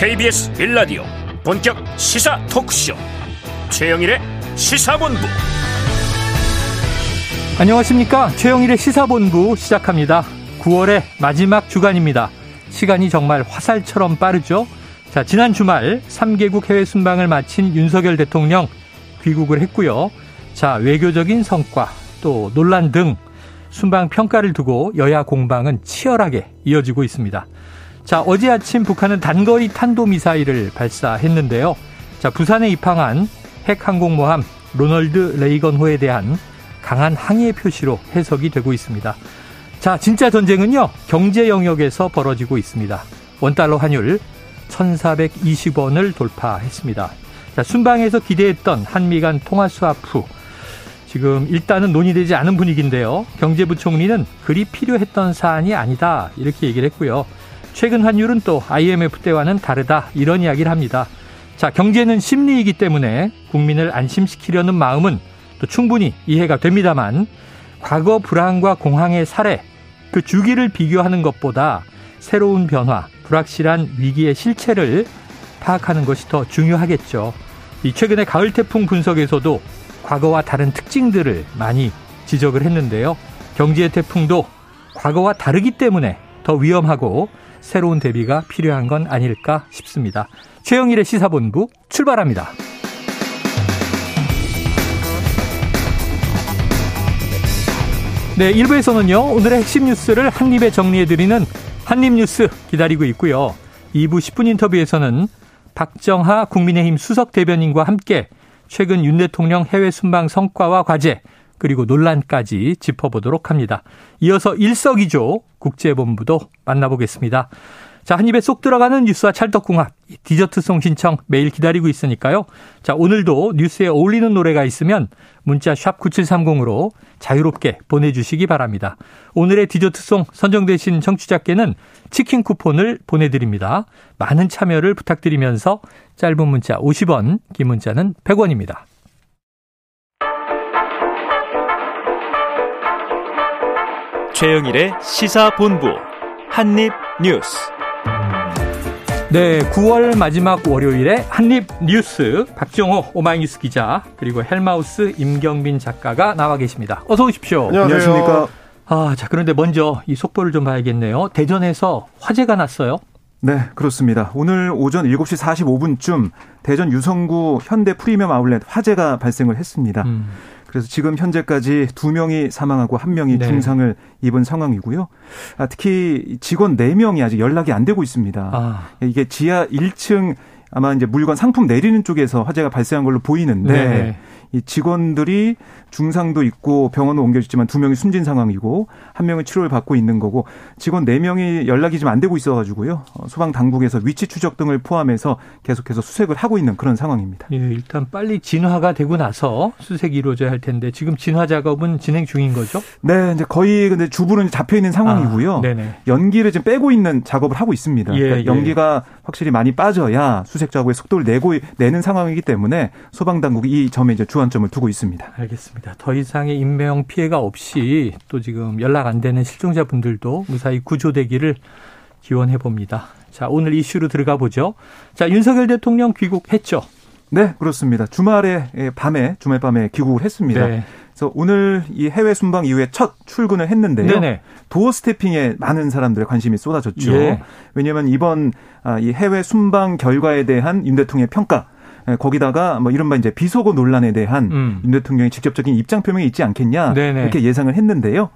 KBS 빌라디오 본격 시사 토크쇼. 최영일의 시사본부. 안녕하십니까? 최영일의 시사본부 시작합니다. 9월의 마지막 주간입니다. 시간이 정말 화살처럼 빠르죠? 자 지난 주말 3개국 해외 순방을 마친 윤석열 대통령 귀국을 했고요. 자 외교적인 성과 또 논란 등 순방 평가를 두고 여야 공방은 치열하게 이어지고 있습니다. 자, 어제 아침 북한은 단거리 탄도미사일을 발사했는데요. 자, 부산에 입항한 핵 항공모함 로널드 레이건호에 대한 강한 항의의 표시로 해석이 되고 있습니다. 자, 진짜 전쟁은요, 경제 영역에서 벌어지고 있습니다. 원달러 환율 1420원을 돌파했습니다. 자, 순방에서 기대했던 한미 간 통화 수합 후 지금 일단은 논의되지 않은 분위기인데요. 경제부총리는 그리 필요했던 사안이 아니다. 이렇게 얘기를 했고요. 최근 환율은 또 IMF 때와는 다르다. 이런 이야기를 합니다. 자, 경제는 심리이기 때문에 국민을 안심시키려는 마음은 또 충분히 이해가 됩니다만 과거 불황과 공황의 사례, 그 주기를 비교하는 것보다 새로운 변화, 불확실한 위기의 실체를 파악하는 것이 더 중요하겠죠. 이 최근의 가을 태풍 분석에서도 과거와 다른 특징들을 많이 지적을 했는데요. 경제의 태풍도 과거와 다르기 때문에 더 위험하고 새로운 대비가 필요한 건 아닐까 싶습니다. 최영일의 시사본부 출발합니다. 네, 1부에서는요, 오늘의 핵심 뉴스를 한입에 정리해드리는 한입뉴스 기다리고 있고요. 2부 10분 인터뷰에서는 박정하 국민의힘 수석 대변인과 함께 최근 윤 대통령 해외 순방 성과와 과제 그리고 논란까지 짚어보도록 합니다. 이어서 일석이조 국제본부도 만나보겠습니다. 자, 한 입에 쏙 들어가는 뉴스와 찰떡궁합, 디저트송 신청 매일 기다리고 있으니까요. 자, 오늘도 뉴스에 어울리는 노래가 있으면 문자 샵 9730으로 자유롭게 보내주시기 바랍니다. 오늘의 디저트송 선정되신 청취자께는 치킨 쿠폰을 보내드립니다. 많은 참여를 부탁드리면서 짧은 문자 50원, 긴 문자는 100원입니다. 최영일의 시사본부 한입뉴스 네, 9월 마지막 월요일에 한입 뉴스 박정호 오마이뉴스 기자 그리고 헬마우스 임경민 작가가 나와 계십니다. 어서 오십시오. 안녕하십니까. 아, 자 그런데 먼저 이 속보를 좀 봐야겠네요. 대전에서 화재가 났어요. 네, 그렇습니다. 오늘 오전 7시 45분쯤 대전 유성구 현대 프리미엄 아울렛 화재가 발생을 했습니다. 음. 그래서 지금 현재까지 두 명이 사망하고 한 명이 네. 중상을 입은 상황이고요. 아, 특히 직원 4명이 아직 연락이 안 되고 있습니다. 아. 이게 지하 1층 아마 이제 물건 상품 내리는 쪽에서 화재가 발생한 걸로 보이는데 네. 이 직원들이 중상도 있고 병원으로 옮겨졌지만 두 명이 숨진 상황이고 한 명은 치료를 받고 있는 거고 직원 네 명이 연락이 좀 안 되고 있어가지고요 어, 소방 당국에서 위치 추적 등을 포함해서 계속해서 수색을 하고 있는 그런 상황입니다. 예, 일단 빨리 진화가 되고 나서 수색이 이루어져야 할 텐데 지금 진화 작업은 진행 중인 거죠? 네, 이제 거의 근데 주부는 잡혀 있는 상황이고요. 아, 연기를 지금 빼고 있는 작업을 하고 있습니다. 예, 그러니까 예. 연기가 확실히 많이 빠져야 수색 작업에 속도를 내고 내는 상황이기 때문에 소방 당국이 이 점에 이제 주안점을 두고 있습니다. 알겠습니다. 더 이상의 인명 피해가 없이 또 지금 연락 안 되는 실종자분들도 무사히 구조되기를 기원해 봅니다. 자, 오늘 이슈로 들어가 보죠. 자, 윤석열 대통령 귀국했죠. 네, 그렇습니다. 주말에 예, 밤에 주말 밤에 귀국을 했습니다. 네. 그래서 오늘 이 해외 순방 이후에 첫 출근을 했는데요. 네네. 도어 스태핑에 많은 사람들의 관심이 쏟아졌죠. 예. 왜냐하면 이번 아, 이 해외 순방 결과에 대한 윤 대통령의 평가 예, 거기다가 뭐 이른바 이제 비속어 논란에 대한 음. 윤 대통령의 직접적인 입장 표명이 있지 않겠냐 네네. 이렇게 예상을 했는데요.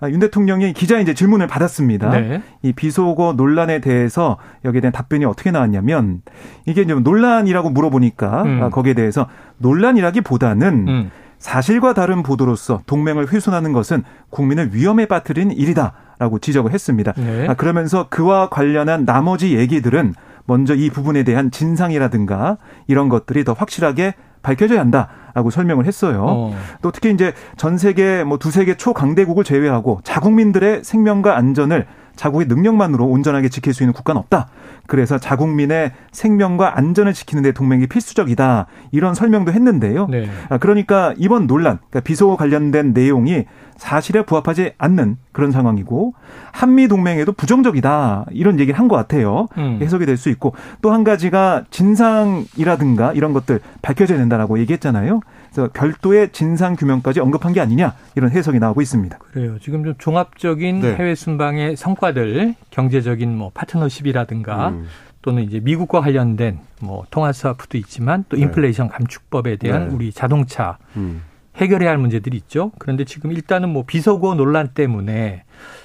아, 윤 대통령이 기자 이제 질문을 받았습니다. 네. 이 비속어 논란에 대해서 여기에 대한 답변이 어떻게 나왔냐면 이게 좀 논란이라고 물어보니까 음. 아, 거기에 대해서 논란이라기보다는 음. 사실과 다른 보도로서 동맹을 훼손하는 것은 국민을 위험에 빠뜨린 일이다. 라고 지적을 했습니다. 네. 아, 그러면서 그와 관련한 나머지 얘기들은 먼저 이 부분에 대한 진상이라든가 이런 것들이 더 확실하게 밝혀져야 한다라고 설명을 했어요. 어. 또 특히 이제 전 세계 뭐 두세 개 초강대국을 제외하고 자국민들의 생명과 안전을 자국의 능력만으로 온전하게 지킬 수 있는 국가는 없다. 그래서 자국민의 생명과 안전을 지키는 데 동맹이 필수적이다. 이런 설명도 했는데요. 네. 아, 그러니까 이번 논란, 그러니까 비소 관련된 내용이 사실에 부합하지 않는 그런 상황이고 한미 동맹에도 부정적이다 이런 얘기를 한 것 같아요. 음. 해석이 될 수 있고 또 한 가지가 진상이라든가 이런 것들 밝혀져야 된다라고 얘기했잖아요. 그래서 별도의 진상 규명까지 언급한 게 아니냐 이런 해석이 나오고 있습니다. 그래요. 지금 좀 종합적인 네. 해외 순방의 성과들, 경제적인 뭐 파트너십이라든가 음. 또는 이제 미국과 관련된 뭐 통화 스와프도 있지만 또 네. 인플레이션 감축법에 대한 네. 우리 자동차 음. 해결해야 할 문제들이 있죠. 그런데 지금 일단은 뭐 비서고 논란 때문에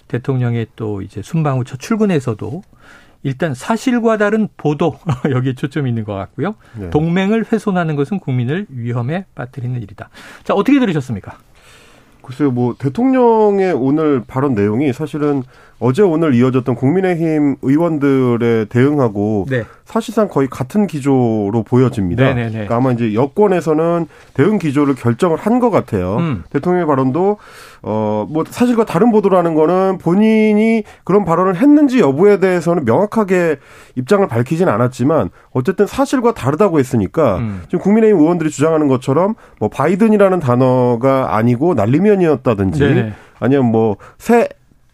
대통령의 또 이제 순방 후 첫 출근에서도 일단 사실과 다른 보도 여기에 초점이 있는 것 같고요. 네. 동맹을 훼손하는 것은 국민을 위험에 빠뜨리는 일이다. 자 어떻게 들으셨습니까? 글쎄요, 뭐 대통령의 오늘 발언 내용이 사실은 어제 오늘 이어졌던 국민의힘 의원들의 대응하고 네. 사실상 거의 같은 기조로 보여집니다. 네네네. 그러니까 아마 이제 여권에서는 대응 기조를 결정을 한 것 같아요. 음. 대통령의 발언도 어 뭐 사실과 다른 보도라는 거는 본인이 그런 발언을 했는지 여부에 대해서는 명확하게 입장을 밝히진 않았지만 어쨌든 사실과 다르다고 했으니까 음. 지금 국민의힘 의원들이 주장하는 것처럼 뭐 바이든이라는 단어가 아니고 날리면이었다든지 아니면 뭐 새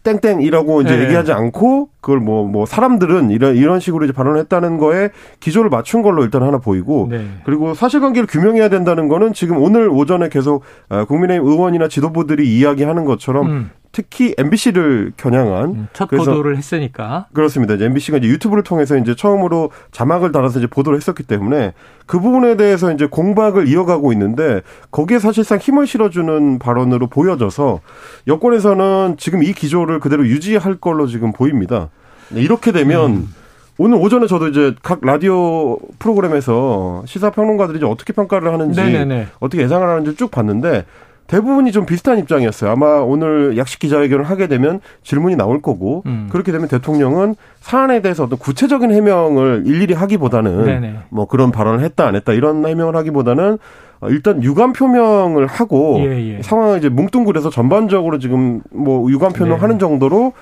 땡땡이라고 이제 네. 얘기하지 않고 그걸 뭐뭐 뭐 사람들은 이런 이런 식으로 이제 발언을 했다는 거에 기조를 맞춘 걸로 일단 하나 보이고 네. 그리고 사실관계를 규명해야 된다는 거는 지금 오늘 오전에 계속 아, 국민의힘 의원이나 지도부들이 이야기하는 것처럼 음. 특히 MBC를 겨냥한 음, 첫 보도를 했으니까 그렇습니다. 이제 MBC가 이제 유튜브를 통해서 이제 처음으로 자막을 달아서 이제 보도를 했었기 때문에 그 부분에 대해서 이제 공박을 이어가고 있는데 거기에 사실상 힘을 실어주는 발언으로 보여져서 여권에서는 지금 이 기조를 그대로 유지할 걸로 지금 보입니다. 네, 이렇게 되면 음. 오늘 오전에 저도 이제 각 라디오 프로그램에서 시사 평론가들이 이제 어떻게 평가를 하는지 네네네. 어떻게 예상을 하는지 쭉 봤는데 대부분이 좀 비슷한 입장이었어요. 아마 오늘 약식 기자회견을 하게 되면 질문이 나올 거고 음. 그렇게 되면 대통령은 사안에 대해서 어떤 구체적인 해명을 일일이 하기보다는 네네. 뭐 그런 발언을 했다 안 했다 이런 해명을 하기보다는 일단 유감 표명을 하고 예, 예. 상황을 이제 뭉뚱그려서 전반적으로 지금 뭐 유감 표명하는 네. 정도로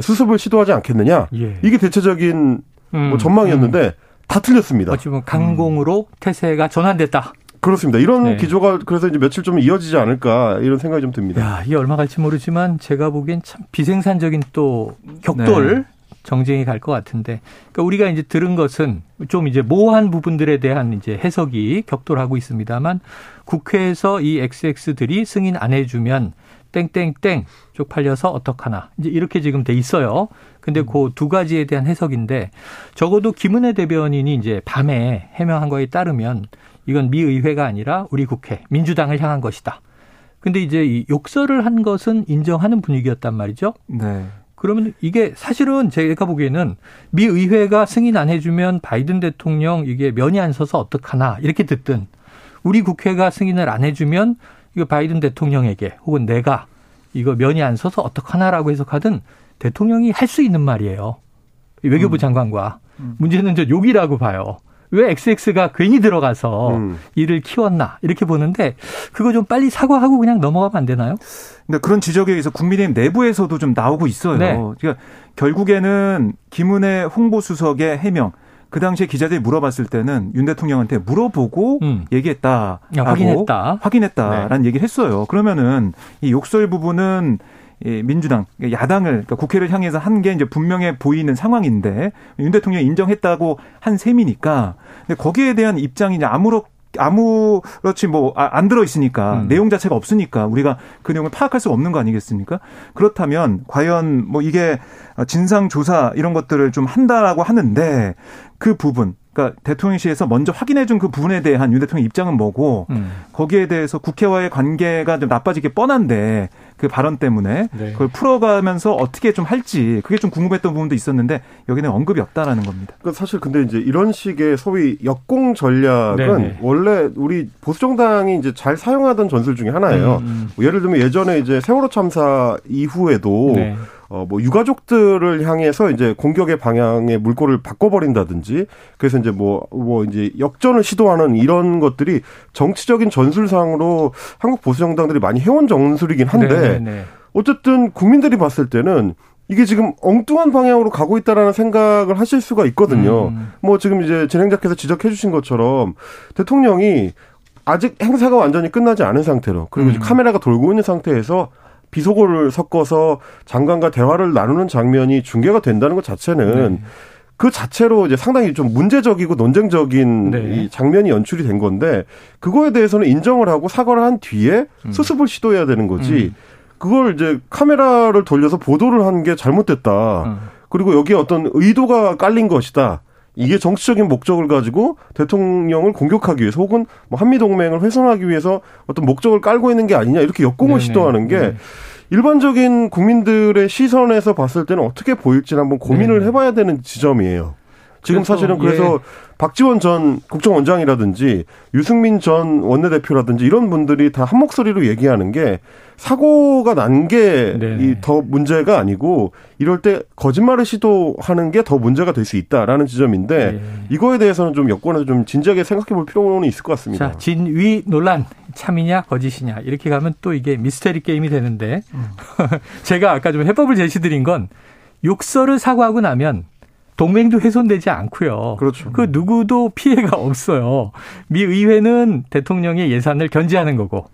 수습을 시도하지 않겠느냐 예. 이게 대체적인 뭐 음, 뭐 전망이었는데 음. 다 틀렸습니다. 어찌 보면 강공으로 태세가 전환됐다. 그렇습니다. 이런 네. 기조가 그래서 이제 며칠 좀 이어지지 않을까 이런 생각이 좀 듭니다. 야, 이게 얼마 갈지 모르지만 제가 보기엔 참 비생산적인 또 격돌 네. 정쟁이 갈 것 같은데. 그러니까 우리가 이제 들은 것은 좀 이제 모호한 부분들에 대한 이제 해석이 격돌하고 있습니다만 국회에서 이 XX들이 승인 안 해주면 땡땡땡 쪽팔려서 어떡하나. 이제 이렇게 지금 돼 있어요. 근데 음. 그두 가지에 대한 해석인데 적어도 김은혜 대변인이 이제 밤에 해명한 거에 따르면 이건 미 의회가 아니라 우리 국회 민주당을 향한 것이다. 근데 이제 이 욕설을 한 것은 인정하는 분위기였단 말이죠. 네. 그러면 이게 사실은 제가 보기에는 미 의회가 승인 안 해주면 바이든 대통령 이게 면이 안 서서 어떡하나 이렇게 듣든 우리 국회가 승인을 안 해주면 이거 바이든 대통령에게 혹은 내가 이거 면이 안 서서 어떡하나라고 해석하든 대통령이 할 수 있는 말이에요. 외교부 음. 장관과 음. 문제는 저 욕이라고 봐요. 왜 XX가 괜히 들어가서 음. 일을 키웠나 이렇게 보는데 그거 좀 빨리 사과하고 그냥 넘어가면 안 되나요? 근데 그런 지적에 의해서 국민의힘 내부에서도 좀 나오고 있어요. 네. 그러니까 결국에는 김은혜 홍보수석의 해명 그 당시에 기자들이 물어봤을 때는 윤 대통령한테 물어보고 음. 얘기했다. 확인했다. 확인했다라는 네. 얘기를 했어요. 그러면은 이 욕설 부분은 이 민주당 야당을 그러니까 국회를 향해서 한 게 이제 분명해 보이는 상황인데 윤 대통령이 인정했다고 한 셈이니까 근데 거기에 대한 입장이 이제 아무렇 아무렇지 뭐안 아, 들어 있으니까 음. 내용 자체가 없으니까 우리가 그 내용을 파악할 수 없는 거 아니겠습니까? 그렇다면 과연 뭐 이게 진상 조사 이런 것들을 좀 한다라고 하는데 그 부분 그러니까 대통령실에서 먼저 확인해 준 그 부분에 대한 윤 대통령 입장은 뭐고 음. 거기에 대해서 국회와의 관계가 좀 나빠지게 뻔한데 그 발언 때문에 네. 그걸 풀어가면서 어떻게 좀 할지 그게 좀 궁금했던 부분도 있었는데 여기는 언급이 없다라는 겁니다. 그러니까 사실 근데 이제 이런 식의 소위 역공 전략은 네네. 네. 원래 우리 보수 정당이 이제 잘 사용하던 전술 중에 하나예요. 음. 음. 뭐 예를 들면 예전에 이제 세월호 참사 이후에도 네. 어, 뭐, 유가족들을 향해서 이제 공격의 방향의 물꼬를 바꿔버린다든지, 그래서 이제 뭐, 뭐, 이제 역전을 시도하는 이런 것들이 정치적인 전술상으로 한국 보수 정당들이 많이 해온 전술이긴 한데, 네 네네. 네, 네. 어쨌든 국민들이 봤을 때는 이게 지금 엉뚱한 방향으로 가고 있다라는 생각을 하실 수가 있거든요. 음. 뭐 지금 이제 진행자께서 지적해 주신 것처럼 대통령이 아직 행사가 완전히 끝나지 않은 상태로 그리고 음. 카메라가 돌고 있는 상태에서 비속어를 섞어서 장관과 대화를 나누는 장면이 중계가 된다는 것 자체는 네. 그 자체로 이제 상당히 좀 문제적이고 논쟁적인 네. 이 장면이 연출이 된 건데 그거에 대해서는 인정을 하고 사과를 한 뒤에 음. 수습을 시도해야 되는 거지. 음. 그걸 이제 카메라를 돌려서 보도를 한 게 잘못됐다. 음. 그리고 여기에 어떤 의도가 깔린 것이다. 이게 정치적인 목적을 가지고 대통령을 공격하기 위해서 혹은 뭐 한미 동맹을 훼손하기 위해서 어떤 목적을 깔고 있는 게 아니냐 이렇게 역공을 네네. 시도하는 게 네. 일반적인 국민들의 시선에서 봤을 때는 어떻게 보일지 한번 고민을 네. 해봐야 되는 지점이에요. 지금 그래서, 사실은 그래서 예. 박지원 전 국정원장이라든지 유승민 전 원내대표라든지 이런 분들이 다 한 목소리로 얘기하는 게 사고가 난 게 더 문제가 아니고 이럴 때 거짓말을 시도하는 게 더 문제가 될 수 있다라는 지점인데 네. 이거에 대해서는 좀 여권에서 좀 진지하게 생각해 볼 필요는 있을 것 같습니다. 자, 진위 논란 참이냐 거짓이냐 이렇게 가면 또 이게 미스테리 게임이 되는데 음. 제가 아까 좀 해법을 제시드린 건 욕설을 사과하고 나면 동맹도 훼손되지 않고요. 그렇죠. 그 누구도 피해가 없어요. 미 의회는 대통령의 예산을 견제하는 거고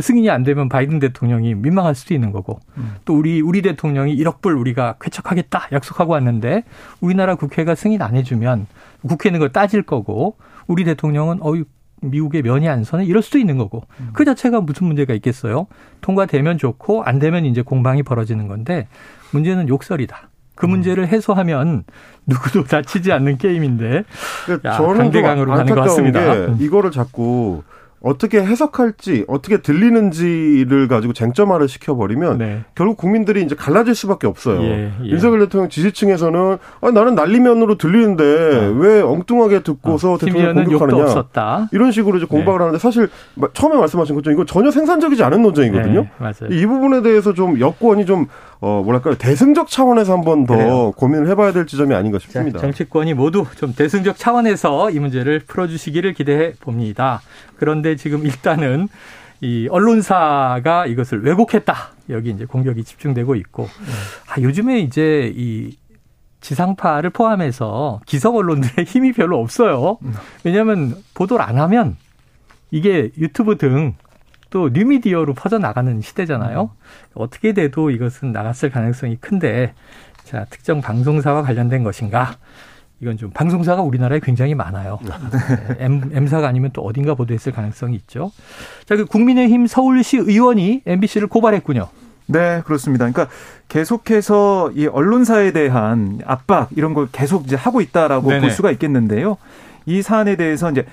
승인이 안 되면 바이든 대통령이 민망할 수도 있는 거고 음. 또 우리 우리 대통령이 1억 불 우리가 쾌척하겠다 약속하고 왔는데 우리나라 국회가 승인 안 해주면 국회는 그걸 따질 거고 우리 대통령은 어유 미국의 면이 안 서네 이럴 수도 있는 거고 음. 그 자체가 무슨 문제가 있겠어요? 통과되면 좋고 안 되면 이제 공방이 벌어지는 건데 문제는 욕설이다. 그 음. 문제를 해소하면 누구도 다치지 않는 게임인데 그러니까 야, 저는 강대강으로 가는 것 같습니다. 이거를 자꾸 어떻게 해석할지 어떻게 들리는지를 가지고 쟁점화를 시켜버리면 네. 결국 국민들이 이제 갈라질 수밖에 없어요. 예, 예. 윤석열 대통령 지지층에서는 아, 나는 난리면으로 들리는데 어. 왜 엉뚱하게 듣고서 어, 대통령 공격하느냐 이런 식으로 이제 공박을 네. 하는데 사실 처음에 말씀하신 것처럼 이거 전혀 생산적이지 않은 논쟁이거든요. 네, 맞아요. 이 부분에 대해서 좀 여권이 좀 어, 뭐랄까요. 대승적 차원에서 한번더 고민을 해봐야 될 지점이 아닌가 싶습니다. 자, 정치권이 모두 좀 대승적 차원에서 이 문제를 풀어주시기를 기대해 봅니다. 그런데 지금 일단은 이 언론사가 이것을 왜곡했다. 여기 이제 공격이 집중되고 있고. 아, 요즘에 이제 이 지상파를 포함해서 기성 언론들의 힘이 별로 없어요. 왜냐하면 보도를 안 하면 이게 유튜브 등 또 뉴미디어로 퍼져나가는 시대잖아요. 어떻게 돼도 이것은 나갔을 가능성이 큰데 자, 특정 방송사와 관련된 것인가? 이건 좀 방송사가 우리나라에 굉장히 많아요. 네. M, M사가 아니면 또 어딘가 보도했을 가능성이 있죠. 자, 그 국민의힘 서울시 의원이 MBC를 고발했군요. 네, 그렇습니다. 그러니까 계속해서 이 언론사에 대한 압박 이런 걸 계속 이제 하고 있다라고 네네. 볼 수가 있겠는데요. 이 사안에 대해서 이제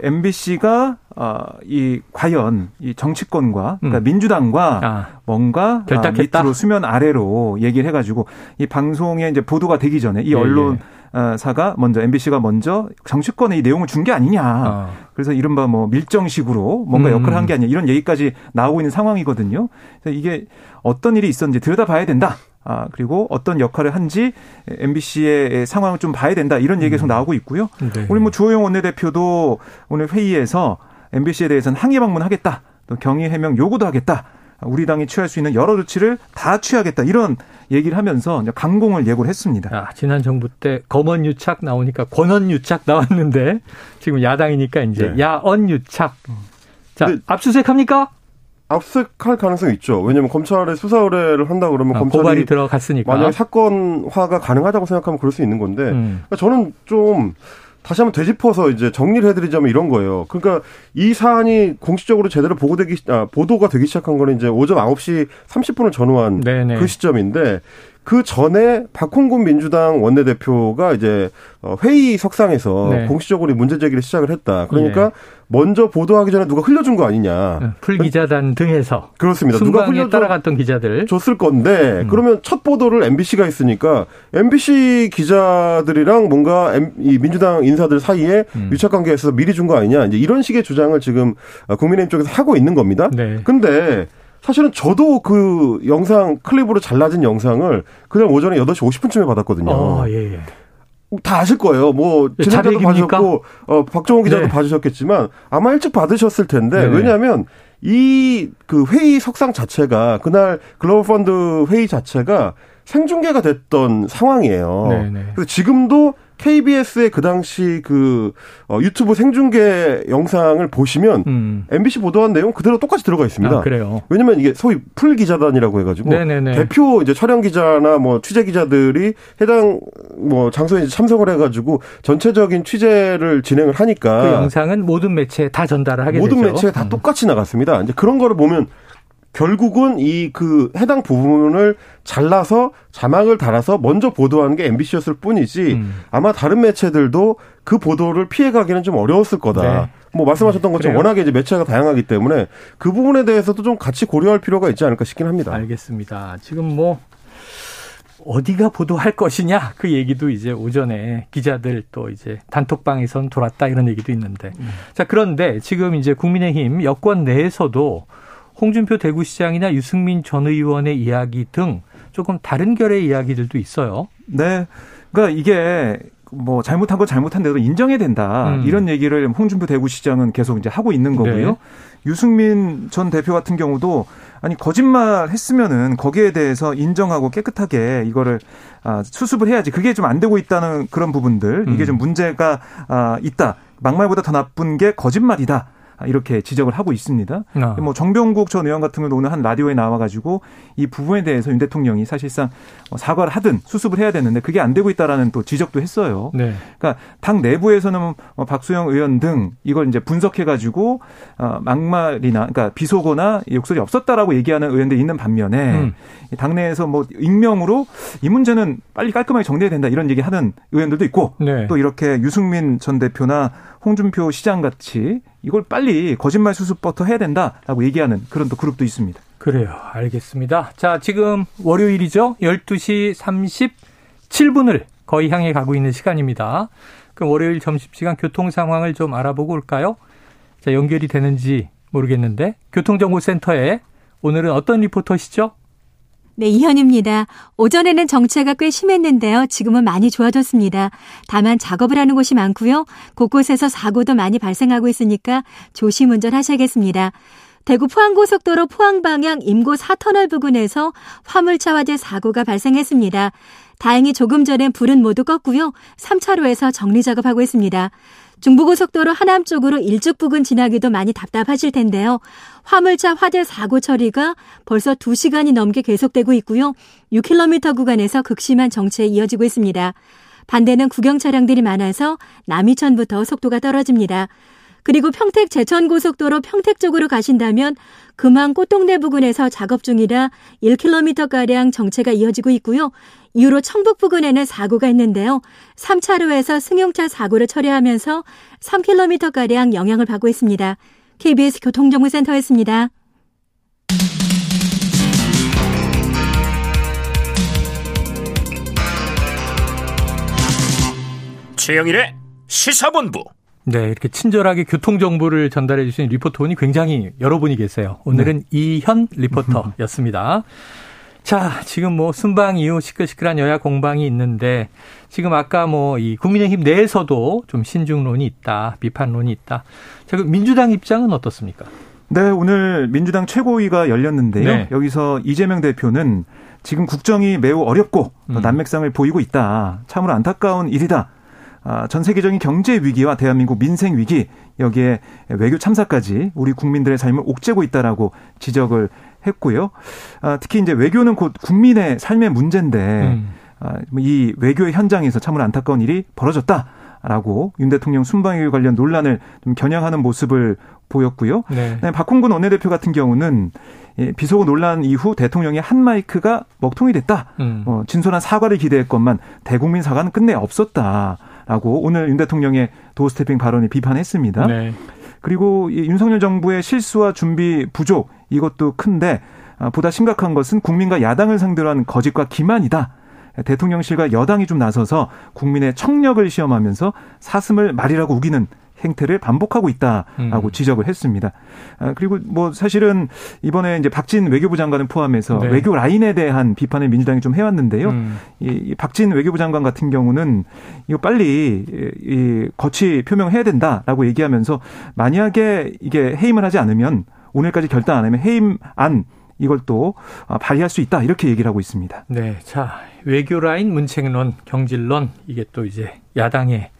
MBC가 어, 이 과연 이 정치권과 그러니까 음. 민주당과 아, 뭔가 결탁했다. 밑으로 수면 아래로 얘기를 해가지고 이 방송에 이제 보도가 되기 전에 이 예, 언론 예, 예. 사가 먼저 MBC가 먼저 정치권에 이 내용을 준 게 아니냐. 아. 그래서 이른바 뭐 밀정식으로 뭔가 역할을 한게 아니냐 이런 얘기까지 나오고 있는 상황이거든요. 그래서 이게 어떤 일이 있었는지 들여다봐야 된다. 아, 그리고 어떤 역할을 한지 MBC의 상황을 좀 봐야 된다. 이런 얘기가 계속 음. 나오고 있고요. 네. 우리 뭐 주호영 원내대표도 오늘 회의에서 MBC에 대해서는 항의 방문하겠다. 또 경위 해명 요구도 하겠다. 우리 당이 취할 수 있는 여러 조치를 다 취하겠다 이런 얘기를 하면서 강공을 예고를 했습니다. 아, 지난 정부 때 검언 유착 나오니까 권언 유착 나왔는데 지금 야당이니까 이제 네. 야언 유착. 자 압수수색합니까? 압수할 가능성이 있죠. 왜냐하면 검찰에 수사 의뢰를 한다 그러면 아, 검찰이 고발이 들어갔으니까 만약 사건화가 가능하다고 생각하면 그럴 수 있는 건데 음. 그러니까 저는 좀 다시 한번 되짚어서 이제 정리를 해드리자면 이런 거예요. 그러니까 이 사안이 공식적으로 제대로 보고되기 아, 보도가 되기 시작한 거는 이제 오전 9시 30분을 전후한 네네. 그 시점인데 그 전에 박홍근 민주당 원내대표가 이제 어, 회의 석상에서 네. 공식적으로 문제 제기를 시작을 했다. 그러니까 예. 먼저 보도하기 전에 누가 흘려준 거 아니냐. 네, 풀 기자단 등에서 그렇습니다. 누가 흘려 따라갔던 기자들 줬을 건데 음. 그러면 첫 보도를 MBC가 했으니까 MBC 기자들이랑 뭔가 이 민주당 인사들 사이에 음. 유착 관계에 있어서 미리 준 거 아니냐. 이제 이런 식의 주장을 지금 국민의힘 쪽에서 하고 있는 겁니다. 네. 근데 사실은 저도 그 영상 클립으로 잘라진 영상을 그날 오전에 8시 50분쯤에 받았거든요. 어, 예, 예. 다 아실 거예요. 뭐 예, 진행자도 받으셨고 어 박정호 기자도 네. 받으셨겠지만 아마 일찍 받으셨을 텐데 네. 왜냐하면 이 그 회의 석상 자체가 그날 글로벌 펀드 회의 자체가 생중계가 됐던 상황이에요. 네네. 네. 그래서 지금도 KBS의 그 당시 그 어, 유튜브 생중계 영상을 보시면 음. MBC 보도한 내용 그대로 똑같이 들어가 있습니다. 아, 그래요. 왜냐면 이게 소위 풀 기자단이라고 해가지고 네네네. 대표 이제 촬영 기자나 뭐 취재 기자들이 해당 뭐 장소에 참석을 해가지고 전체적인 취재를 진행을 하니까 그 영상은 모든 매체에 다 전달을 하게 모든 되죠. 모든 매체에 다 음. 똑같이 나갔습니다. 이제 그런 거를 보면 결국은 이 그 해당 부분을 잘라서 자막을 달아서 먼저 보도하는 게 MBC였을 뿐이지 음. 아마 다른 매체들도 그 보도를 피해가기는 좀 어려웠을 거다. 네. 뭐 말씀하셨던 것처럼 그래요? 워낙에 이제 매체가 다양하기 때문에 그 부분에 대해서도 좀 같이 고려할 필요가 있지 않을까 싶긴 합니다. 알겠습니다. 지금 뭐 어디가 보도할 것이냐 그 얘기도 이제 오전에 기자들 또 이제 단톡방에선 돌았다 이런 얘기도 있는데 음. 자 그런데 지금 이제 국민의힘 여권 내에서도 홍준표 대구시장이나 유승민 전 의원의 이야기 등 조금 다른 결의 이야기들도 있어요. 네. 그러니까 이게 뭐 잘못한 건 잘못한 대로 인정해야 된다. 음. 이런 얘기를 홍준표 대구시장은 계속 이제 하고 있는 거고요. 네. 유승민 전 대표 같은 경우도 아니 거짓말 했으면은 거기에 대해서 인정하고 깨끗하게 이거를 아, 수습을 해야지. 그게 좀 안 되고 있다는 그런 부분들 이게 음. 좀 문제가 아, 있다. 막말보다 더 나쁜 게 거짓말이다. 이렇게 지적을 하고 있습니다. 아. 뭐 정병국 전 의원 같은 경우도 오늘 한 라디오에 나와가지고 이 부분에 대해서 윤 대통령이 사실상 뭐 사과를 하든 수습을 해야 되는데 그게 안 되고 있다라는 또 지적도 했어요. 네. 그러니까 당 내부에서는 뭐 박수영 의원 등 이걸 이제 분석해가지고 어 막말이나 그러니까 비속어나 욕설이 없었다라고 얘기하는 의원들이 있는 반면에 음. 당내에서 뭐 익명으로 이 문제는 빨리 깔끔하게 정리해야 된다 이런 얘기하는 의원들도 있고 네. 또 이렇게 유승민 전 대표나 홍준표 시장 같이 이걸 빨리 거짓말 수습부터 해야 된다라고 얘기하는 그런 또 그룹도 있습니다. 그래요. 알겠습니다. 자, 지금 월요일이죠. 12시 37분을 거의 향해 가고 있는 시간입니다. 그럼 월요일 점심시간 교통 상황을 좀 알아보고 올까요? 자, 연결이 되는지 모르겠는데 교통정보센터에 오늘은 어떤 리포터시죠? 네, 이현입니다. 오전에는 정체가 꽤 심했는데요. 지금은 많이 좋아졌습니다. 다만 작업을 하는 곳이 많고요. 곳곳에서 사고도 많이 발생하고 있으니까 조심 운전하셔야겠습니다. 대구 포항고속도로 포항방향 임고 4터널 부근에서 화물차 화재 사고가 발생했습니다. 다행히 조금 전엔 불은 모두 껐고요. 3차로에서 정리 작업하고 있습니다. 중부고속도로 하남 쪽으로 일찍 부근 지나기도 많이 답답하실 텐데요. 화물차 화재 사고 처리가 벌써 2시간이 넘게 계속되고 있고요. 6km 구간에서 극심한 정체에 이어지고 있습니다. 반대는 구경 차량들이 많아서 남이천부터 속도가 떨어집니다. 그리고 평택 제천고속도로 평택 쪽으로 가신다면 금왕 꽃동네 부근에서 작업 중이라 1km가량 정체가 이어지고 있고요. 이후로 청북 부근에는 사고가 있는데요. 3차로에서 승용차 사고를 처리하면서 3km가량 영향을 받고 있습니다. KBS 교통정보센터였습니다. 최영일의 시사본부 네, 이렇게 친절하게 교통 정보를 전달해 주신 리포터분이 굉장히 여러 분이 계세요. 오늘은 네. 이현 리포터였습니다. 자, 지금 뭐 순방 이후 시끌시끌한 여야 공방이 있는데 지금 아까 뭐 이 국민의힘 내에서도 좀 신중론이 있다, 비판론이 있다. 자, 그 민주당 입장은 어떻습니까? 네, 오늘 민주당 최고위가 열렸는데요. 네. 여기서 이재명 대표는 지금 국정이 매우 어렵고 음. 난맥상을 보이고 있다. 참으로 안타까운 일이다. 아, 전 세계적인 경제 위기와 대한민국 민생 위기 여기에 외교 참사까지 우리 국민들의 삶을 옥죄고 있다라고 지적을 했고요. 아, 특히 이제 외교는 곧 국민의 삶의 문제인데 음. 아, 이 외교의 현장에서 참으로 안타까운 일이 벌어졌다. 라고 윤 대통령 순방에 관련 논란을 좀 겨냥하는 모습을 보였고요. 네. 박홍근 원내대표 같은 경우는 비속어 논란 이후 대통령의 한 마이크가 먹통이 됐다. 음. 어, 진솔한 사과를 기대했건만 대국민 사과는 끝내 없었다. 라고 오늘 윤 대통령의 도스태핑 발언을 비판했습니다. 네. 그리고 윤석열 정부의 실수와 준비 부족 이것도 큰데 아, 보다 심각한 것은 국민과 야당을 상대로 한 거짓과 기만이다. 대통령실과 여당이 좀 나서서 국민의 청력을 시험하면서 사슴을 말이라고 우기는 행태를 반복하고 있다라고 음. 지적을 했습니다. 아, 그리고 뭐 사실은 이번에 이제 박진 외교부 장관을 포함해서 네. 외교 라인에 대한 비판을 민주당이 좀 해왔는데요. 음. 이 박진 외교부 장관 같은 경우는 이거 빨리 이 거치 표명해야 된다라고 얘기하면서 만약에 이게 해임을 하지 않으면 오늘까지 결단 안 하면 해임 안 이걸 또 아, 발휘할 수 있다 이렇게 얘기를 하고 있습니다. 네, 자 외교 라인 문책론 경질론 이게 또 이제 야당의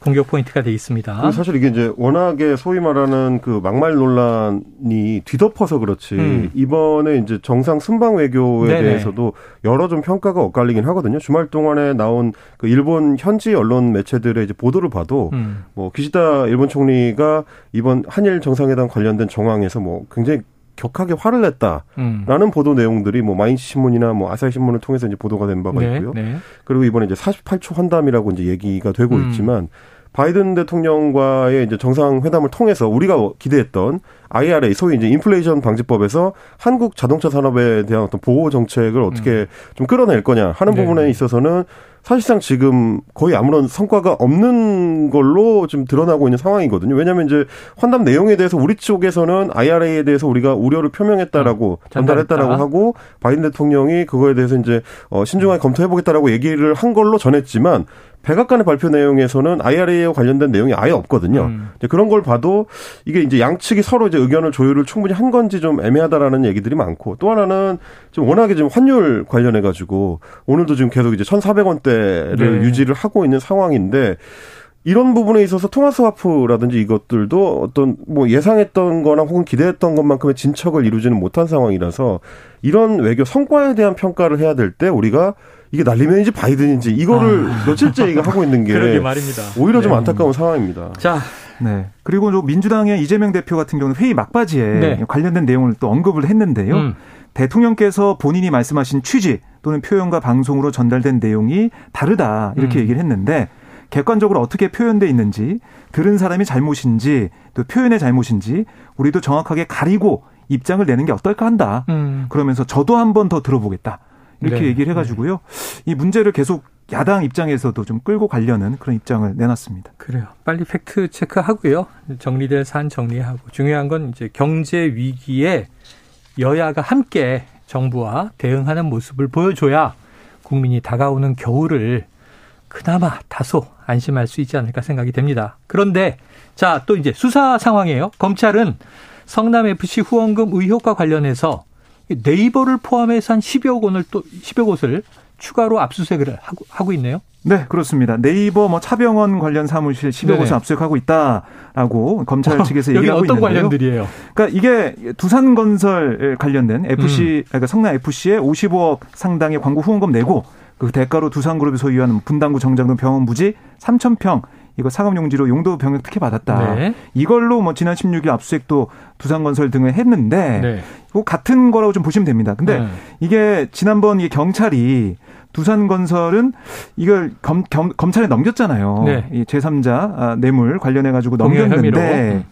공격 포인트가 돼 있습니다. 사실 이게 이제 워낙에 소위 말하는 그 막말 논란이 뒤덮어서 그렇지 음. 이번에 이제 정상 순방 외교에 네네. 대해서도 여러 좀 평가가 엇갈리긴 하거든요. 주말 동안에 나온 그 일본 현지 언론 매체들의 이제 보도를 봐도 음. 뭐 기시다 일본 총리가 이번 한일 정상회담 관련된 정황에서 뭐 굉장히 격하게 화를 냈다라는 음. 보도 내용들이 뭐 마이니치 신문이나 뭐 아사히 신문을 통해서 이제 보도가 된 바가 네, 있고요. 네. 그리고 이번에 이제 48초 환담이라고 이제 얘기가 되고 음. 있지만 바이든 대통령과의 이제 정상회담을 통해서 우리가 기대했던 IRA 소위 이제 인플레이션 방지법에서 한국 자동차 산업에 대한 어떤 보호 정책을 어떻게 음. 좀 끌어낼 거냐 하는 네. 부분에 있어서는 사실상 지금 거의 아무런 성과가 없는 걸로 지금 드러나고 있는 상황이거든요. 왜냐하면 이제 환담 내용에 대해서 우리 쪽에서는 IRA에 대해서 우리가 우려를 표명했다라고 음, 전달했다라고 하고 바이든 대통령이 그거에 대해서 이제 어 신중하게 검토해보겠다라고 얘기를 한 걸로 전했지만 백악관의 발표 내용에서는 IRA와 관련된 내용이 아예 없거든요. 음. 그런 걸 봐도 이게 이제 양측이 서로 이제 의견을 조율을 충분히 한 건지 좀 애매하다라는 얘기들이 많고 또 하나는 좀 워낙에 지금 환율 관련해 가지고 오늘도 지금 계속 이제 1,400원대를 네. 유지를 하고 있는 상황인데 이런 부분에 있어서 통화 스와프라든지 이것들도 어떤 뭐 예상했던 거나 혹은 기대했던 것만큼의 진척을 이루지는 못한 상황이라서 이런 외교 성과에 대한 평가를 해야 될 때 우리가 이게 날리면인지 바이든인지 이거를 아. 며칠째 얘기 하고 있는 게 말입니다. 오히려 네. 좀 안타까운 상황입니다. 자, 네. 그리고 민주당의 이재명 대표 같은 경우는 회의 막바지에 네. 관련된 내용을 또 언급을 했는데요. 음. 대통령께서 본인이 말씀하신 취지 또는 표현과 방송으로 전달된 내용이 다르다 이렇게 음. 얘기를 했는데 객관적으로 어떻게 표현돼 있는지 들은 사람이 잘못인지 또 표현의 잘못인지 우리도 정확하게 가리고 입장을 내는 게 어떨까 한다. 음. 그러면서 저도 한 번 더 들어보겠다. 이렇게 네. 얘기를 해가지고요. 이 문제를 계속 야당 입장에서도 좀 끌고 가려는 그런 입장을 내놨습니다. 그래요. 빨리 팩트 체크하고요. 정리될 사안 정리하고 중요한 건 이제 경제 위기에 여야가 함께 정부와 대응하는 모습을 보여줘야 국민이 다가오는 겨울을 그나마 다소 안심할 수 있지 않을까 생각이 됩니다. 그런데 자, 또 이제 수사 상황이에요. 검찰은 성남 FC 후원금 의혹과 관련해서 네이버를 포함해서 한 10여 곳을 또 10여 곳을 추가로 압수수색을 하고, 하고 있네요. 네, 그렇습니다. 네이버 뭐 차병원 관련 사무실 10여 곳을 압수수색하고 있다라고 검찰 측에서 얘기하고 어떤 있는데요. 관련들이에요? 그러니까 이게 두산 건설 관련된 FC 음. 그러니까 성남 FC에 55억 상당의 광고 후원금 내고 그 대가로 두산그룹이 소유하는 분당구 정장동 병원 부지 3,000평 이거 상업용지로 용도 병역 특혜 받았다. 네. 이걸로 뭐 지난 16일 압수수색도 두산건설 등을 했는데 네. 이거 같은 거라고 좀 보시면 됩니다. 근데 네. 이게 지난번 이 경찰이 두산건설은 이걸 검, 검, 검찰에 넘겼잖아요. 네. 이 제3자 아, 뇌물 관련해 가지고 넘겼는데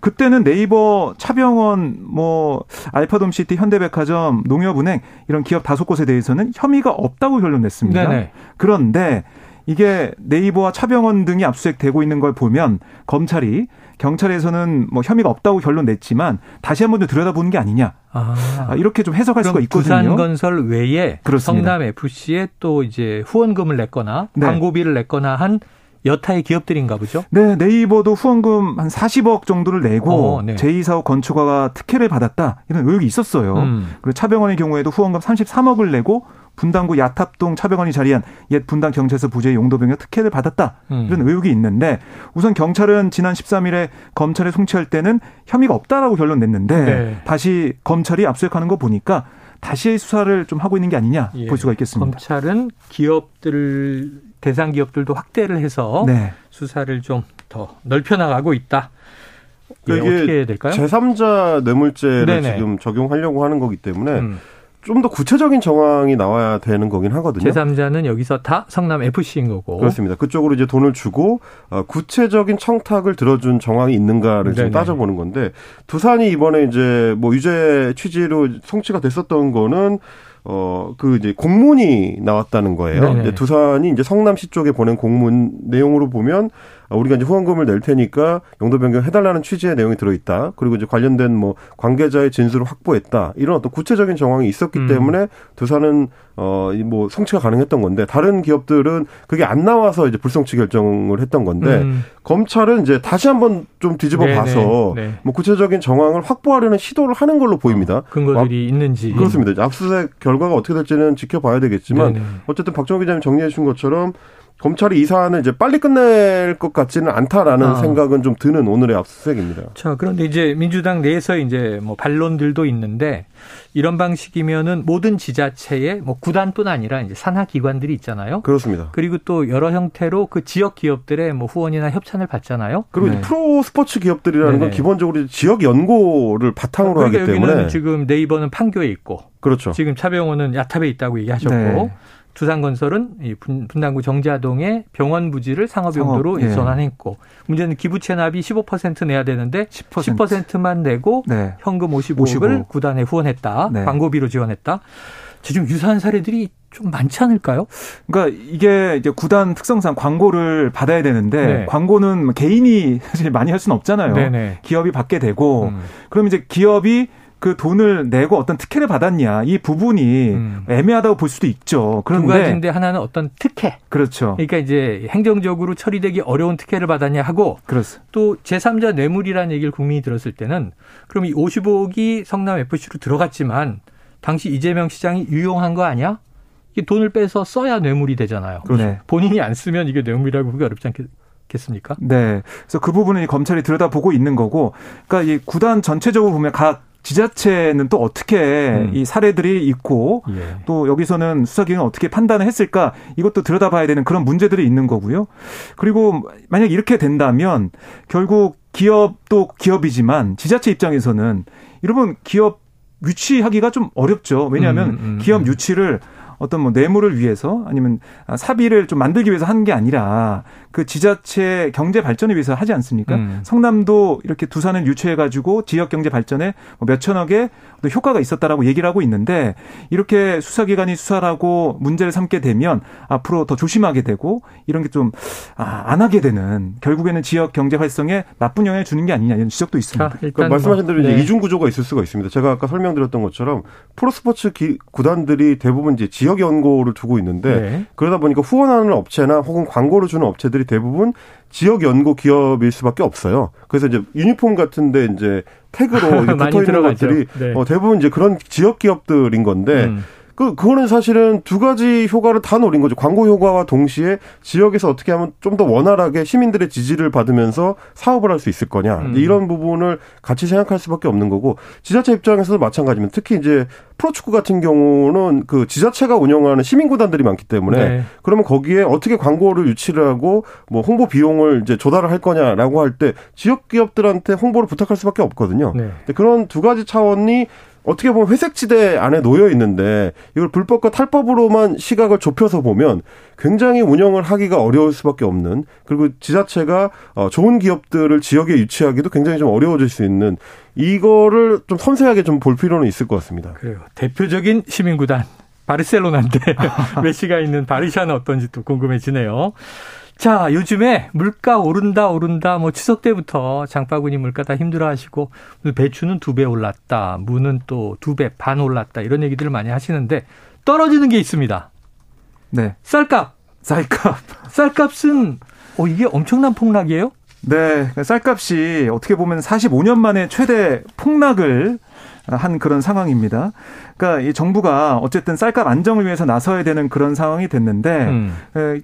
그때는 네이버, 차병원, 뭐 알파돔시티, 현대백화점, 농협은행 이런 기업 다섯 곳에 대해서는 혐의가 없다고 결론 냈습니다. 네네. 그런데 이게 네이버와 차병원 등이 압수수색되고 있는 걸 보면 검찰이 경찰에서는 뭐 혐의가 없다고 결론 냈지만 다시 한번 더 들여다보는 게 아니냐. 아. 아. 이렇게 좀 해석할 수가 있거든요. 부산건설 외에 그렇습니다. 성남 FC에 또 이제 후원금을 냈거나 네. 광고비를 냈거나 한 여타의 기업들인가 보죠? 네, 네이버도 후원금 한 40억 정도를 내고 어, 네. 제2사업 건축가가 특혜를 받았다 이런 의혹이 있었어요. 음. 그리고 차병원의 경우에도 후원금 33억을 내고 분당구 야탑동 차병원이 자리한 옛 분당 경찰서 부재 용도병역 특혜를 받았다 음. 이런 의혹이 있는데 우선 경찰은 지난 13일에 검찰에 송치할 때는 혐의가 없다라고 결론 냈는데 네. 다시 검찰이 압수수색하는 거 보니까 다시 수사를 좀 하고 있는 게 아니냐 예. 볼 수가 있겠습니다. 검찰은 기업들 대상 기업들도 확대를 해서 네. 수사를 좀 더 넓혀 나가고 있다. 예, 어떻게 해야 될까요? 제3자 뇌물죄를 네네. 지금 적용하려고 하는 거기 때문에 음. 좀 더 구체적인 정황이 나와야 되는 거긴 하거든요. 제3자는 여기서 다 성남 FC인 거고. 그렇습니다. 그쪽으로 이제 돈을 주고 어, 구체적인 청탁을 들어준 정황이 있는가를 좀 따져보는 건데 두산이 이번에 이제 뭐 유죄 취지로 송치가 됐었던 거는 어, 그 이제 공문이 나왔다는 거예요. 두산이 이제 성남시 쪽에 보낸 공문 내용으로 보면 우리가 이제 후원금을 낼 테니까 용도 변경 해달라는 취지의 내용이 들어있다. 그리고 이제 관련된 뭐 관계자의 진술을 확보했다. 이런 어떤 구체적인 정황이 있었기 음. 때문에 두산은 어뭐 성취가 가능했던 건데 다른 기업들은 그게 안 나와서 이제 불성취 결정을 했던 건데 음. 검찰은 이제 다시 한번 좀 뒤집어 네네. 봐서 네. 뭐 구체적인 정황을 확보하려는 시도를 하는 걸로 보입니다. 어, 근거들이 와, 있는지 그렇습니다. 압수수색 결과가 어떻게 될지는 지켜봐야 되겠지만 네네. 어쨌든 박정호 기자님 정리해 주신 것처럼 검찰이 이 사안을 이제 빨리 끝낼 것 같지는 않다라는 아. 생각은 좀 드는 오늘의 압수수색입니다. 자, 그런데 이제 민주당 내에서 이제 뭐 반론들도 있는데 이런 방식이면은 모든 지자체에 뭐 구단뿐 아니라 이제 산하 기관들이 있잖아요. 그렇습니다. 그리고 또 여러 형태로 그 지역 기업들의 뭐 후원이나 협찬을 받잖아요. 그리고 네. 프로 스포츠 기업들이라는 네네. 건 기본적으로 지역 연고를 바탕으로 그러니까 하기 때문에 지금 네이버는 판교에 있고 그렇죠. 지금 차병원은 야탑에 있다고 얘기하셨고 네. 두산건설은 이 분당구 정자동의 병원 부지를 상업용도로 상업, 예. 전환했고 문제는 기부 체납이 15% 내야 되는데 10%. 10%만 내고 네. 현금 55억을 55. 구단에 후원했다. 네. 광고비로 지원했다. 지금 유사한 사례들이 좀 많지 않을까요? 그러니까 이게 이제 구단 특성상 광고를 받아야 되는데 네. 광고는 개인이 사실 많이 할 수는 없잖아요. 네네. 기업이 받게 되고 음. 그럼 이제 기업이 그 돈을 내고 어떤 특혜를 받았냐 이 부분이 음. 애매하다고 볼 수도 있죠. 그런데 두 가지인데 하나는 어떤 특혜. 그렇죠. 그러니까 이제 행정적으로 처리되기 어려운 특혜를 받았냐 하고 그렇습니다. 또 제3자 뇌물이라는 얘기를 국민이 들었을 때는 그럼 이 55억이 성남 FC로 들어갔지만 당시 이재명 시장이 유용한 거 아니야? 이게 돈을 빼서 써야 뇌물이 되잖아요. 네. 본인이 안 쓰면 이게 뇌물이라고 보기 어렵지 않겠 겠습니까? 네. 그래서 그 부분은 검찰이 들여다보고 있는 거고, 그러니까 이 구단 전체적으로 보면 각 지자체는 또 어떻게 음. 이 사례들이 있고 예. 또 여기서는 수사기관이 어떻게 판단을 했을까 이것도 들여다봐야 되는 그런 문제들이 있는 거고요. 그리고 만약 이렇게 된다면 결국 기업도 기업이지만 지자체 입장에서는 이러면 기업 유치하기가 좀 어렵죠. 왜냐하면 음, 음, 기업 음. 유치를 어떤 뭐 뇌물을 위해서 아니면 사비를 좀 만들기 위해서 하는 게 아니라 그 지자체 경제 발전을 위해서 하지 않습니까? 음. 성남도 이렇게 두산을 유치해 가지고 지역 경제 발전에 뭐몇 천억의 효과가 있었다라고 얘기를 하고 있는데 이렇게 수사기관이 수사를 하고 문제를 삼게 되면 앞으로 더 조심하게 되고 이런 게 좀안 아, 하게 되는 결국에는 지역 경제 활성에 나쁜 영향을 주는 게 아니냐 이런 지적도 있습니다. 자, 그러니까 말씀하신 대로 뭐, 네. 이중 구조가 있을 수가 있습니다. 제가 아까 설명드렸던 것처럼 프로스포츠 기, 구단들이 대부분 이제 지역 연고를 두고 있는데 네. 그러다 보니까 후원하는 업체나 혹은 광고를 주는 업체들이 대부분 지역 연고 기업일 수밖에 없어요. 그래서 이제 유니폼 같은데 이제 태그로 붙어 있는 것들이 네. 어, 대부분 이제 그런 지역 기업들인 건데 음. 그, 그거는 사실은 두 가지 효과를 다 노린 거죠. 광고 효과와 동시에 지역에서 어떻게 하면 좀 더 원활하게 시민들의 지지를 받으면서 사업을 할 수 있을 거냐. 음. 이런 부분을 같이 생각할 수밖에 없는 거고, 지자체 입장에서도 마찬가지입니다. 특히 이제 프로축구 같은 경우는 그 지자체가 운영하는 시민구단들이 많기 때문에 네. 그러면 거기에 어떻게 광고를 유치를 하고 뭐 홍보 비용을 이제 조달을 할 거냐라고 할 때 지역 기업들한테 홍보를 부탁할 수밖에 없거든요. 네. 그런 두 가지 차원이 어떻게 보면 회색지대 안에 놓여 있는데 이걸 불법과 탈법으로만 시각을 좁혀서 보면 굉장히 운영을 하기가 어려울 수밖에 없는 그리고 지자체가 어, 좋은 기업들을 지역에 유치하기도 굉장히 좀 어려워질 수 있는 이거를 좀 섬세하게 좀 볼 필요는 있을 것 같습니다. 그래요. 대표적인 시민구단 바르셀로나인데 메시가 있는 바르샤는 어떤지 또 궁금해지네요. 자, 요즘에 물가 오른다 오른다 뭐 추석 때부터 장바구니 물가 다 힘들어 하시고 배추는 두 배 올랐다. 무는 또 두 배 반 올랐다. 이런 얘기들을 많이 하시는데 떨어지는 게 있습니다. 네. 쌀값. 쌀값. 쌀값은 어 이게 엄청난 폭락이에요? 네. 쌀값이 어떻게 보면 45년 만에 최대 폭락을 한 그런 상황입니다. 그러니까 이 정부가 어쨌든 쌀값 안정을 위해서 나서야 되는 그런 상황이 됐는데 음.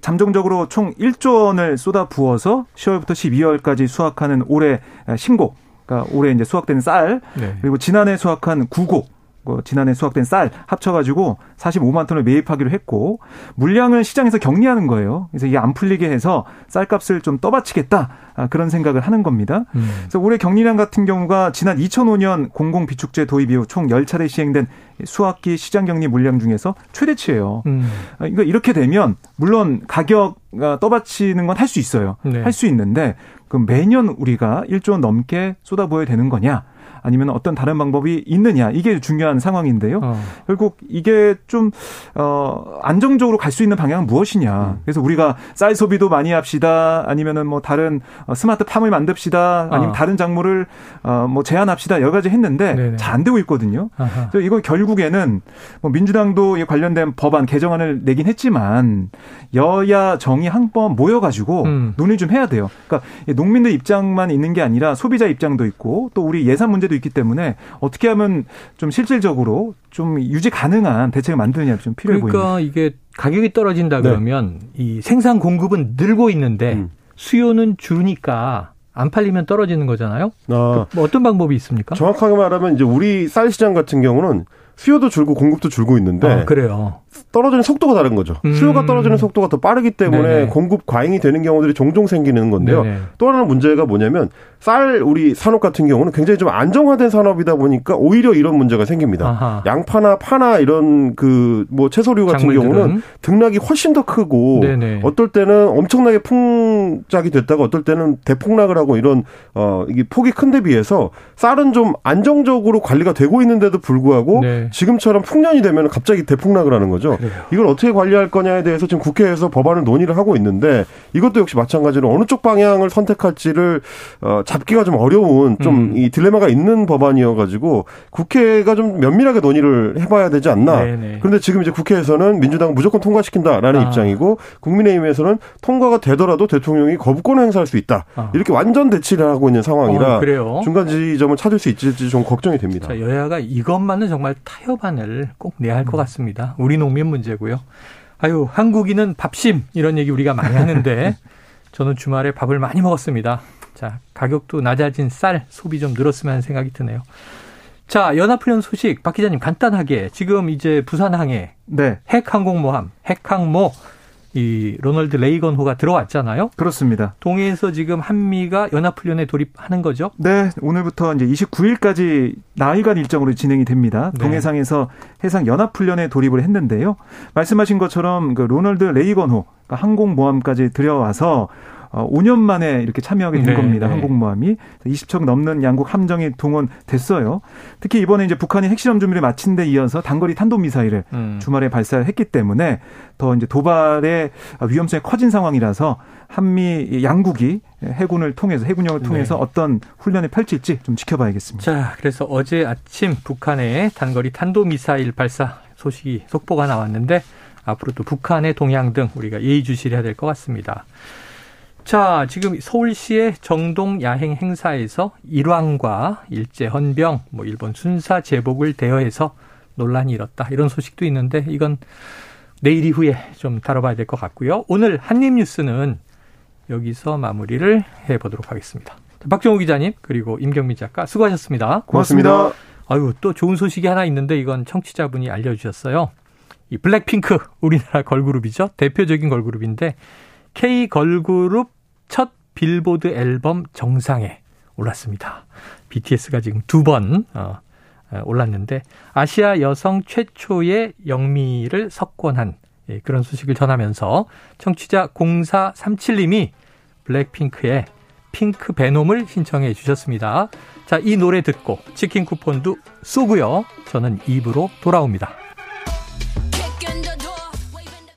잠정적으로 총 1조 원을 쏟아 부어서 10월부터 12월까지 수확하는 올해 신곡 그러니까 올해 이제 수확된 쌀 네. 그리고 지난해 수확한 구곡 그 지난해 수확된 쌀 합쳐가지고 45만 톤을 매입하기로 했고 물량을 시장에서 격리하는 거예요. 그래서 이게 안 풀리게 해서 쌀값을 좀 떠받치겠다 아, 그런 생각을 하는 겁니다. 음. 그래서 올해 격리량 같은 경우가 지난 2005년 공공비축제 도입 이후 총 10차례 시행된 수확기 시장 격리 물량 중에서 최대치예요. 음. 그러니까 이렇게 되면 물론 가격 떠받치는 건 할 수 있어요. 네. 할수 있는데 그럼 매년 우리가 1조 원 넘게 쏟아부어야 되는 거냐? 아니면 어떤 다른 방법이 있느냐 이게 중요한 상황인데요. 어. 결국 이게 좀 어, 안정적으로 갈 수 있는 방향은 무엇이냐. 음. 그래서 우리가 쌀 소비도 많이 합시다. 아니면은 뭐 다른 어, 스마트 팜을 만듭시다. 아니면 어. 다른 작물을 어, 뭐 제한합시다. 여러 가지 했는데 잘 안 되고 있거든요. 그래서 이거 결국에는 뭐 민주당도 관련된 법안 개정안을 내긴 했지만 여야 정의 항법 모여가지고 음. 논의 좀 해야 돼요. 그러니까 농민들 입장만 있는 게 아니라 소비자 입장도 있고 또 우리 예산 문제 도 있기 때문에 어떻게 하면 좀 실질적으로 좀 유지 가능한 대책을 만드느냐 좀 필요해 그러니까 보입니다. 그러니까 이게 가격이 떨어진다 네. 그러면 네. 이 생산 공급은 늘고 있는데 음. 수요는 줄으니까 안 팔리면 떨어지는 거잖아요. 아. 그 뭐 어떤 방법이 있습니까? 정확하게 말하면 이제 우리 쌀 시장 같은 경우는 수요도 줄고 공급도 줄고 있는데 아, 그래요. 떨어지는 속도가 다른 거죠. 음. 수요가 떨어지는 속도가 더 빠르기 때문에 네네. 공급 과잉이 되는 경우들이 종종 생기는 건데요. 네네. 또 하나는 문제가 뭐냐면 쌀 우리 산업 같은 경우는 굉장히 좀 안정화된 산업이다 보니까 오히려 이런 문제가 생깁니다. 아하. 양파나 파나 이런 그 뭐 채소류 같은 작물들은. 경우는 등락이 훨씬 더 크고 네네. 어떨 때는 엄청나게 풍작이 됐다가 어떨 때는 대폭락을 하고 이런 어 이게 폭이 큰데 비해서 쌀은 좀 안정적으로 관리가 되고 있는데도 불구하고 네. 지금처럼 풍년이 되면 갑자기 대폭락을 하는 거죠. 그래요. 이걸 어떻게 관리할 거냐에 대해서 지금 국회에서 법안을 논의를 하고 있는데 이것도 역시 마찬가지로 어느 쪽 방향을 선택할지를 어, 잡기가 좀 어려운 좀이 음. 딜레마가 있는 법안이어가지고 국회가 좀 면밀하게 논의를 해봐야 되지 않나. 네네. 그런데 지금 이제 국회에서는 민주당은 무조건 통과시킨다라는 아. 입장이고 국민의힘에서는 통과가 되더라도 대통령이 거부권을 행사할 수 있다. 아. 이렇게 완전 대치를 하고 있는 상황이라 어, 중간 지점을 찾을 수 있을지 좀 걱정이 됩니다. 자, 여야가 이것만은 정말 타 협안을 꼭 내야 할것 음. 같습니다. 우리 농민 문제고요. 아유, 한국인은 밥심 이런 얘기 우리가 많이 하는데 저는 주말에 밥을 많이 먹었습니다. 자, 가격도 낮아진 쌀 소비 좀 늘었으면 하는 생각이 드네요. 자, 연합훈련 소식 박 기자님 간단하게 지금 이제 부산항에 네. 핵 항공모함, 핵항모 이 로널드 레이건 호가 들어왔잖아요. 그렇습니다. 동해에서 지금 한미가 연합훈련에 돌입하는 거죠? 네, 오늘부터 이제 29일까지 나흘간 일정으로 진행이 됩니다. 네. 동해상에서 해상 연합훈련에 돌입을 했는데요. 말씀하신 것처럼 그 로널드 레이건 호 그러니까 항공모함까지 들여와서 어, 5년 만에 이렇게 참여하게 된 네, 겁니다. 네. 항공모함이 20척 넘는 양국 함정이 동원됐어요. 특히 이번에 이제 북한이 핵실험 준비를 마친 데 이어서 단거리 탄도미사일을 음. 주말에 발사했기 때문에 더 이제 도발의 위험성이 커진 상황이라서 한미 양국이 해군을 통해서 해군력을 통해서 네. 어떤 훈련을 펼칠지 좀 지켜봐야겠습니다. 자, 그래서 어제 아침 북한의 단거리 탄도 미사일 발사 소식이 속보가 나왔는데 앞으로 또 북한의 동향 등 우리가 예의주시를 해야 될 것 같습니다. 자, 지금 서울시의 정동 야행 행사에서 일왕과 일제 헌병, 뭐 일본 순사 제복을 대여해서 논란이 일었다. 이런 소식도 있는데 이건 내일 이후에 좀 다뤄봐야 될 것 같고요. 오늘 한입 뉴스는 여기서 마무리를 해보도록 하겠습니다. 박정우 기자님 그리고 임경민 작가 수고하셨습니다. 고맙습니다. 아유 또 좋은 소식이 하나 있는데 이건 청취자분이 알려주셨어요. 이 블랙핑크 우리나라 걸그룹이죠. 대표적인 걸그룹인데 K 걸그룹 첫 빌보드 앨범 정상에 올랐습니다. BTS가 지금 두번 어, 어, 올랐는데 아시아 여성 최초의 영미를 석권한 예, 그런 소식을 전하면서 청취자 0437님이 블랙핑크의 핑크 베놈을 신청해 주셨습니다. 자, 이 노래 듣고 치킨 쿠폰도 쏘고요. 저는 입으로 돌아옵니다.